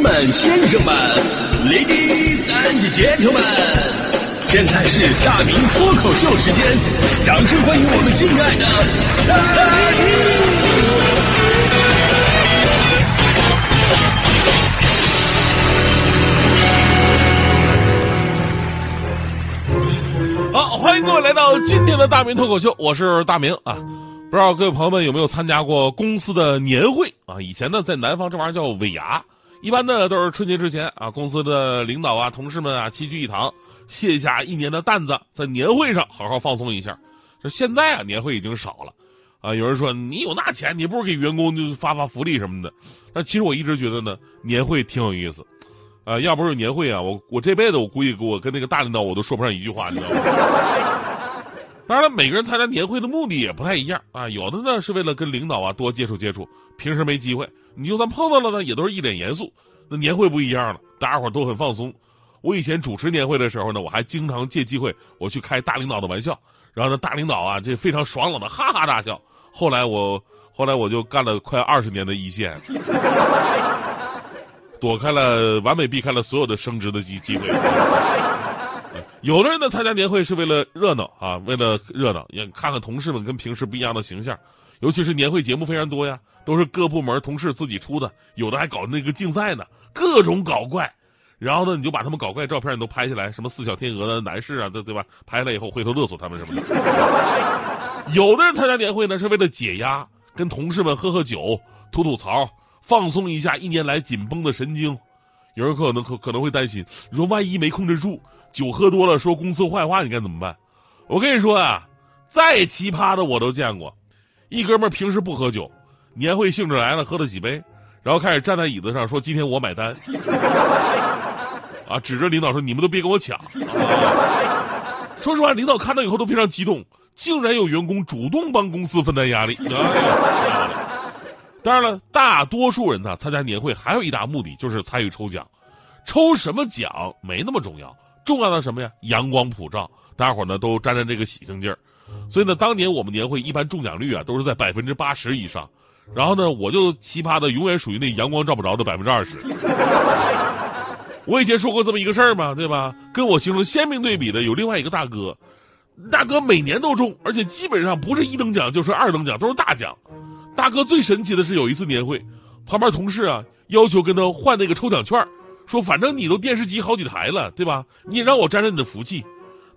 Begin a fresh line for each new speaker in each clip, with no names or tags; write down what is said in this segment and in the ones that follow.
们、先生们、ladies and gentlemen，现在是大明脱口秀时间，掌声欢迎我们敬爱的！
好，欢迎各位来到今天的大明脱口秀，我是大明啊。不知道各位朋友们有没有参加过公司的年会啊？以前呢，在南方这玩意儿叫尾牙，一般呢都是春节之前啊，公司的领导啊、同事们啊齐聚一堂，卸下一年的担子，在年会上好好放松一下。这现在啊，年会已经少了啊。有人说你有那钱，你不如给员工就发发福利什么的。但其实我一直觉得呢，年会挺有意思啊。要不是年会啊，我我这辈子我估计我跟那个大领导我都说不上一句话，你知道吗？当然了，每个人参加年会的目的也不太一样啊。有的呢是为了跟领导啊多接触接触，平时没机会。你就算碰到了呢，也都是一脸严肃。那年会不一样了，大家伙都很放松。我以前主持年会的时候呢，我还经常借机会我去开大领导的玩笑，然后呢大领导啊这非常爽朗的哈哈大笑。后来我后来我就干了快二十年的一线，躲开了完美避开了所有的升职的机机会。有的人呢参加年会是为了热闹啊，为了热闹，也看看同事们跟平时不一样的形象。尤其是年会节目非常多呀，都是各部门同事自己出的，有的还搞那个竞赛呢，各种搞怪。然后呢，你就把他们搞怪照片你都拍下来，什么四小天鹅的男士啊，对对吧？拍了以后回头勒索他们什么的。有的人参加年会呢是为了解压，跟同事们喝喝酒，吐吐槽，放松一下一年来紧绷的神经。有人可能可可能会担心，你说万一没控制住。酒喝多了说公司坏话，你该怎么办？我跟你说啊，再奇葩的我都见过。一哥们平时不喝酒，年会兴致来了喝了几杯，然后开始站在椅子上说：“今天我买单。”啊，指着领导说：“你们都别跟我抢。”说实话，领导看到以后都非常激动，竟然有员工主动帮公司分担压力。当然了，大多数人呢参加年会还有一大目的就是参与抽奖，抽什么奖没那么重要。重要的什么呀？阳光普照，大家伙呢都沾沾这个喜庆劲儿。所以呢，当年我们年会一般中奖率啊都是在百分之八十以上。然后呢，我就奇葩的永远属于那阳光照不着的百分之二十。我以前说过这么一个事儿嘛，对吧？跟我形成鲜明对比的有另外一个大哥，大哥每年都中，而且基本上不是一等奖就是二等奖，都是大奖。大哥最神奇的是有一次年会，旁边同事啊要求跟他换那个抽奖券。说反正你都电视机好几台了，对吧？你也让我沾沾你的福气。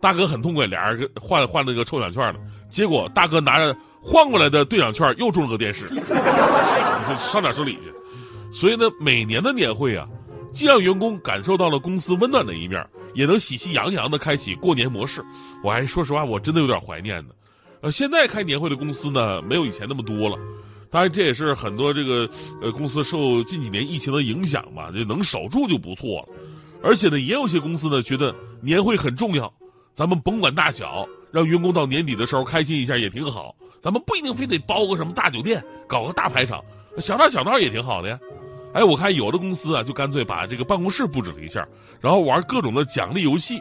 大哥很痛快，俩人换换那个抽奖券了。结果大哥拿着换过来的兑奖券又中了个电视，你说上哪收礼去？所以呢，每年的年会啊，既让员工感受到了公司温暖的一面，也能喜气洋洋的开启过年模式。我还说实话，我真的有点怀念呢。呃，现在开年会的公司呢，没有以前那么多了。当然，这也是很多这个呃公司受近几年疫情的影响嘛，就能守住就不错了。而且呢，也有些公司呢觉得年会很重要，咱们甭管大小，让员工到年底的时候开心一下也挺好。咱们不一定非得包个什么大酒店，搞个大排场，小闹小闹也挺好的呀。哎，我看有的公司啊，就干脆把这个办公室布置了一下，然后玩各种的奖励游戏。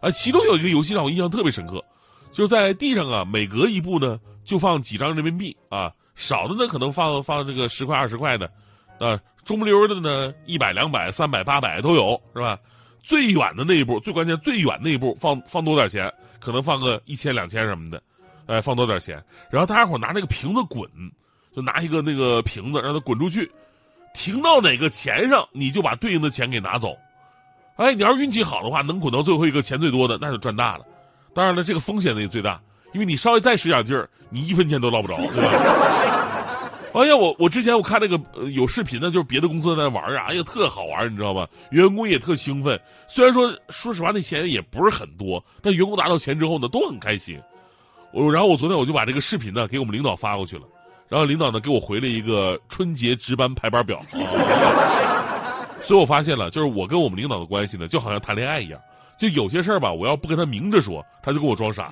啊，其中有一个游戏让我印象特别深刻，就在地上啊，每隔一步呢就放几张人民币啊。少的呢，可能放放这个十块二十块的，啊，中不溜的呢，一百两百三百八百都有，是吧？最远的那一步，最关键最远那一步，放放多点钱，可能放个一千两千什么的，哎，放多点钱，然后大家伙拿那个瓶子滚，就拿一个那个瓶子让它滚出去，停到哪个钱上，你就把对应的钱给拿走。哎，你要是运气好的话，能滚到最后一个钱最多的，那就赚大了。当然了，这个风险呢也最大。因为你稍微再使点劲儿，你一分钱都捞不着，对吧？哎呀，我我之前我看那个有视频呢，就是别的公司在玩啊，哎呀，特好玩，你知道吧？员工也特兴奋。虽然说说实话，那钱也不是很多，但员工拿到钱之后呢，都很开心。我然后我昨天我就把这个视频呢给我们领导发过去了，然后领导呢给我回了一个春节值班排班表。所以我发现了，就是我跟我们领导的关系呢，就好像谈恋爱一样。就有些事儿吧，我要不跟他明着说，他就跟我装傻。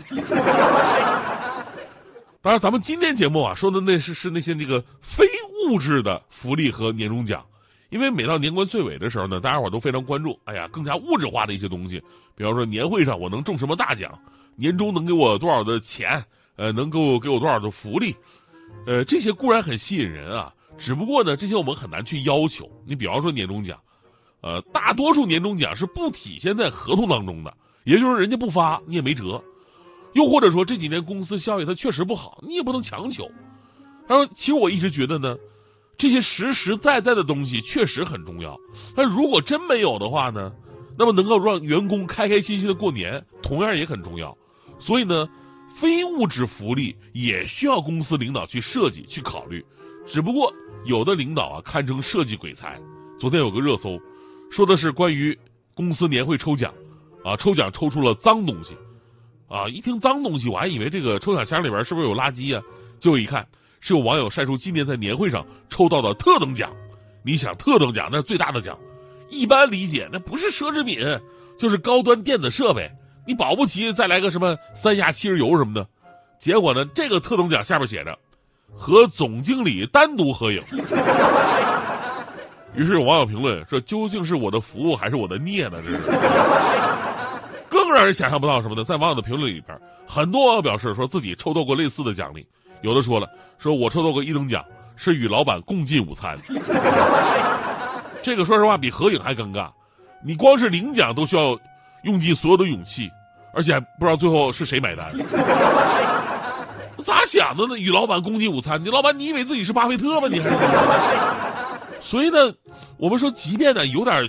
当然，咱们今天节目啊说的那是是那些那个非物质的福利和年终奖，因为每到年关岁尾的时候呢，大家伙都非常关注，哎呀，更加物质化的一些东西，比方说年会上我能中什么大奖，年终能给我多少的钱，呃，能够给我多少的福利，呃，这些固然很吸引人啊，只不过呢，这些我们很难去要求。你比方说年终奖。呃，大多数年终奖是不体现在合同当中的，也就是人家不发你也没辙。又或者说这几年公司效益它确实不好，你也不能强求。他说，其实我一直觉得呢，这些实实在在的东西确实很重要。但如果真没有的话呢，那么能够让员工开开心心的过年，同样也很重要。所以呢，非物质福利也需要公司领导去设计、去考虑。只不过有的领导啊，堪称设计鬼才。昨天有个热搜，说的是关于公司年会抽奖，啊，抽奖抽出了脏东西。啊！一听脏东西，我还以为这个抽奖箱里边是不是有垃圾啊？结果一看，是有网友晒出今年在年会上抽到的特等奖。你想，特等奖那是最大的奖，一般理解那不是奢侈品，就是高端电子设备。你保不齐再来个什么三亚七日游什么的。结果呢，这个特等奖下面写着和总经理单独合影。于是有网友评论说：“究竟是我的福还是我的孽呢？”这是。更让人想象不到什么呢？在网友的评论里边，很多网友表示说自己抽到过类似的奖励，有的说了，说我抽到过一等奖，是与老板共进午餐。这个说实话比合影还尴尬，你光是领奖都需要用尽所有的勇气，而且还不知道最后是谁买单。咋想的呢？与老板共进午餐，你老板你以为自己是巴菲特吗？你？所以呢，我们说，即便呢有点。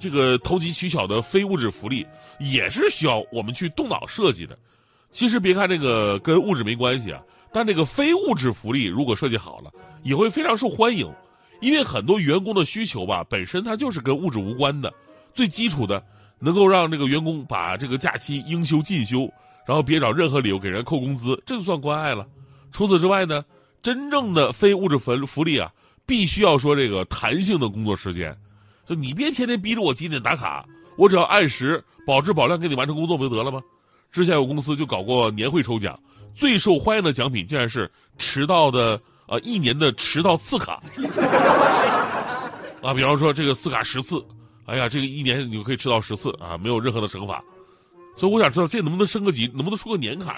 这个投机取巧的非物质福利也是需要我们去动脑设计的。其实别看这个跟物质没关系啊，但这个非物质福利如果设计好了，也会非常受欢迎。因为很多员工的需求吧，本身它就是跟物质无关的。最基础的，能够让这个员工把这个假期应休尽休，然后别找任何理由给人扣工资，这就算关爱了。除此之外呢，真正的非物质福福利啊，必须要说这个弹性的工作时间。就你别天天逼着我几点打卡，我只要按时保质保量给你完成工作不就得了吗？之前有公司就搞过年会抽奖，最受欢迎的奖品竟然是迟到的呃一年的迟到次卡啊，比方说这个次卡十次，哎呀，这个一年你就可以迟到十次啊，没有任何的惩罚。所以我想知道这能不能升个级，能不能出个年卡？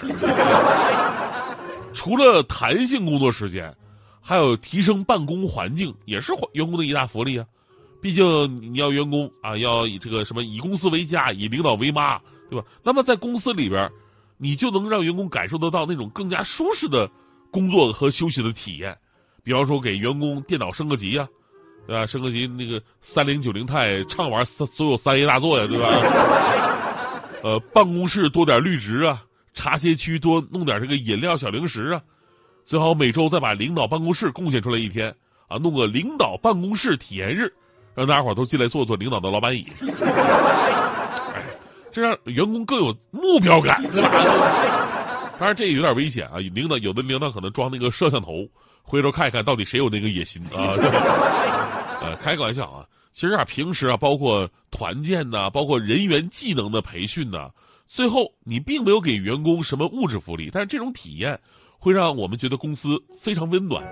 除了弹性工作时间，还有提升办公环境，也是员工的一大福利啊。毕竟你要员工啊，要以这个什么以公司为家，以领导为妈，对吧？那么在公司里边，你就能让员工感受得到那种更加舒适的工作和休息的体验。比方说给员工电脑升个级呀，对吧？升个级那个三零九零钛畅玩所所有三 A 大作呀，对吧？呃，办公室多点绿植啊，茶歇区多弄点这个饮料小零食啊，最好每周再把领导办公室贡献出来一天啊，弄个领导办公室体验日。让大家伙都进来坐坐领导的老板椅，哎，这让员工更有目标感，对吧？当然这也有点危险啊！领导有的领导可能装那个摄像头，回头看一看到底谁有那个野心啊？呃，开个玩笑啊！其实啊，平时啊，包括团建呐，包括人员技能的培训呐，最后你并没有给员工什么物质福利，但是这种体验会让我们觉得公司非常温暖。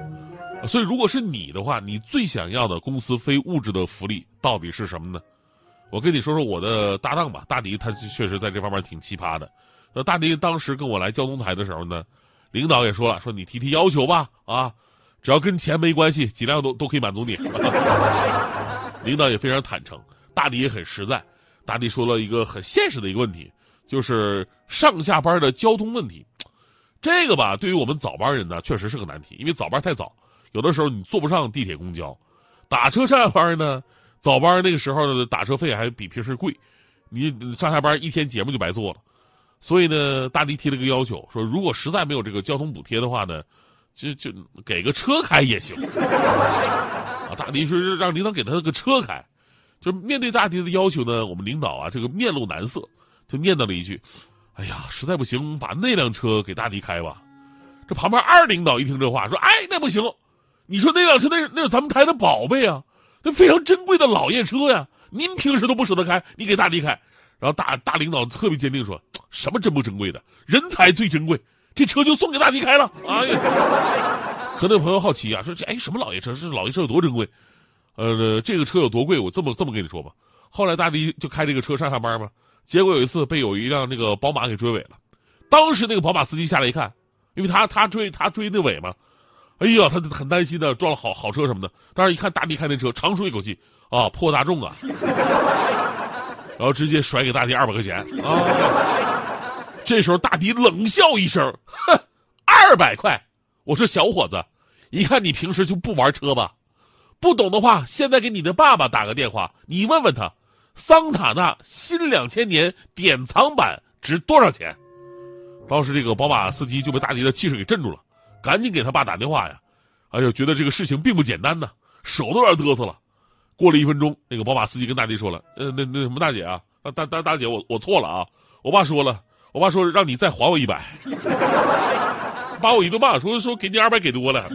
所以，如果是你的话，你最想要的公司非物质的福利到底是什么呢？我跟你说说我的搭档吧，大迪他确实在这方面挺奇葩的。那大迪当时跟我来交通台的时候呢，领导也说了，说你提提要求吧，啊，只要跟钱没关系，尽量都都可以满足你。领导也非常坦诚，大迪也很实在。大迪说了一个很现实的一个问题，就是上下班的交通问题。这个吧，对于我们早班人呢，确实是个难题，因为早班太早。有的时候你坐不上地铁、公交，打车上下班呢，早班那个时候的打车费还比平时贵，你上下班一天节目就白做了。所以呢，大迪提了个要求，说如果实在没有这个交通补贴的话呢，就就给个车开也行。啊，大迪说让领导给他个车开。就面对大迪的要求呢，我们领导啊这个面露难色，就念叨了一句：“哎呀，实在不行，把那辆车给大迪开吧。”这旁边二领导一听这话，说：“哎，那不行。”你说那辆车，那是那是咱们台的宝贝啊，那非常珍贵的老爷车呀！您平时都不舍得开，你给大迪开。然后大大领导特别坚定说：“什么珍不珍贵的，人才最珍贵，这车就送给大迪开了。”哎呀，可那朋友好奇啊，说这哎什么老爷车？这老爷车有多珍贵？呃，这个车有多贵？我这么这么跟你说吧。后来大迪就开这个车上下班嘛，结果有一次被有一辆那个宝马给追尾了。当时那个宝马司机下来一看，因为他他追他追那尾嘛。哎呀，他很担心的，撞了好好车什么的。但是一看大弟开那车，长舒一口气啊，破大众啊，然后直接甩给大弟二百块钱啊。这时候大弟冷笑一声，哼，二百块。我说小伙子，一看你平时就不玩车吧，不懂的话，现在给你的爸爸打个电话，你问问他，桑塔纳新两千年典藏版值多少钱？当时这个宝马司机就被大弟的气势给镇住了，赶紧给他爸打电话呀！哎呦，觉得这个事情并不简单呢，手都有点嘚瑟了。过了一分钟，那个宝马司机跟大弟说了：“呃，那那什么大姐啊，大大大姐，我我错了啊！我爸说了，我爸说让你再还我一百，把我一顿骂，说说给你二百给多了。”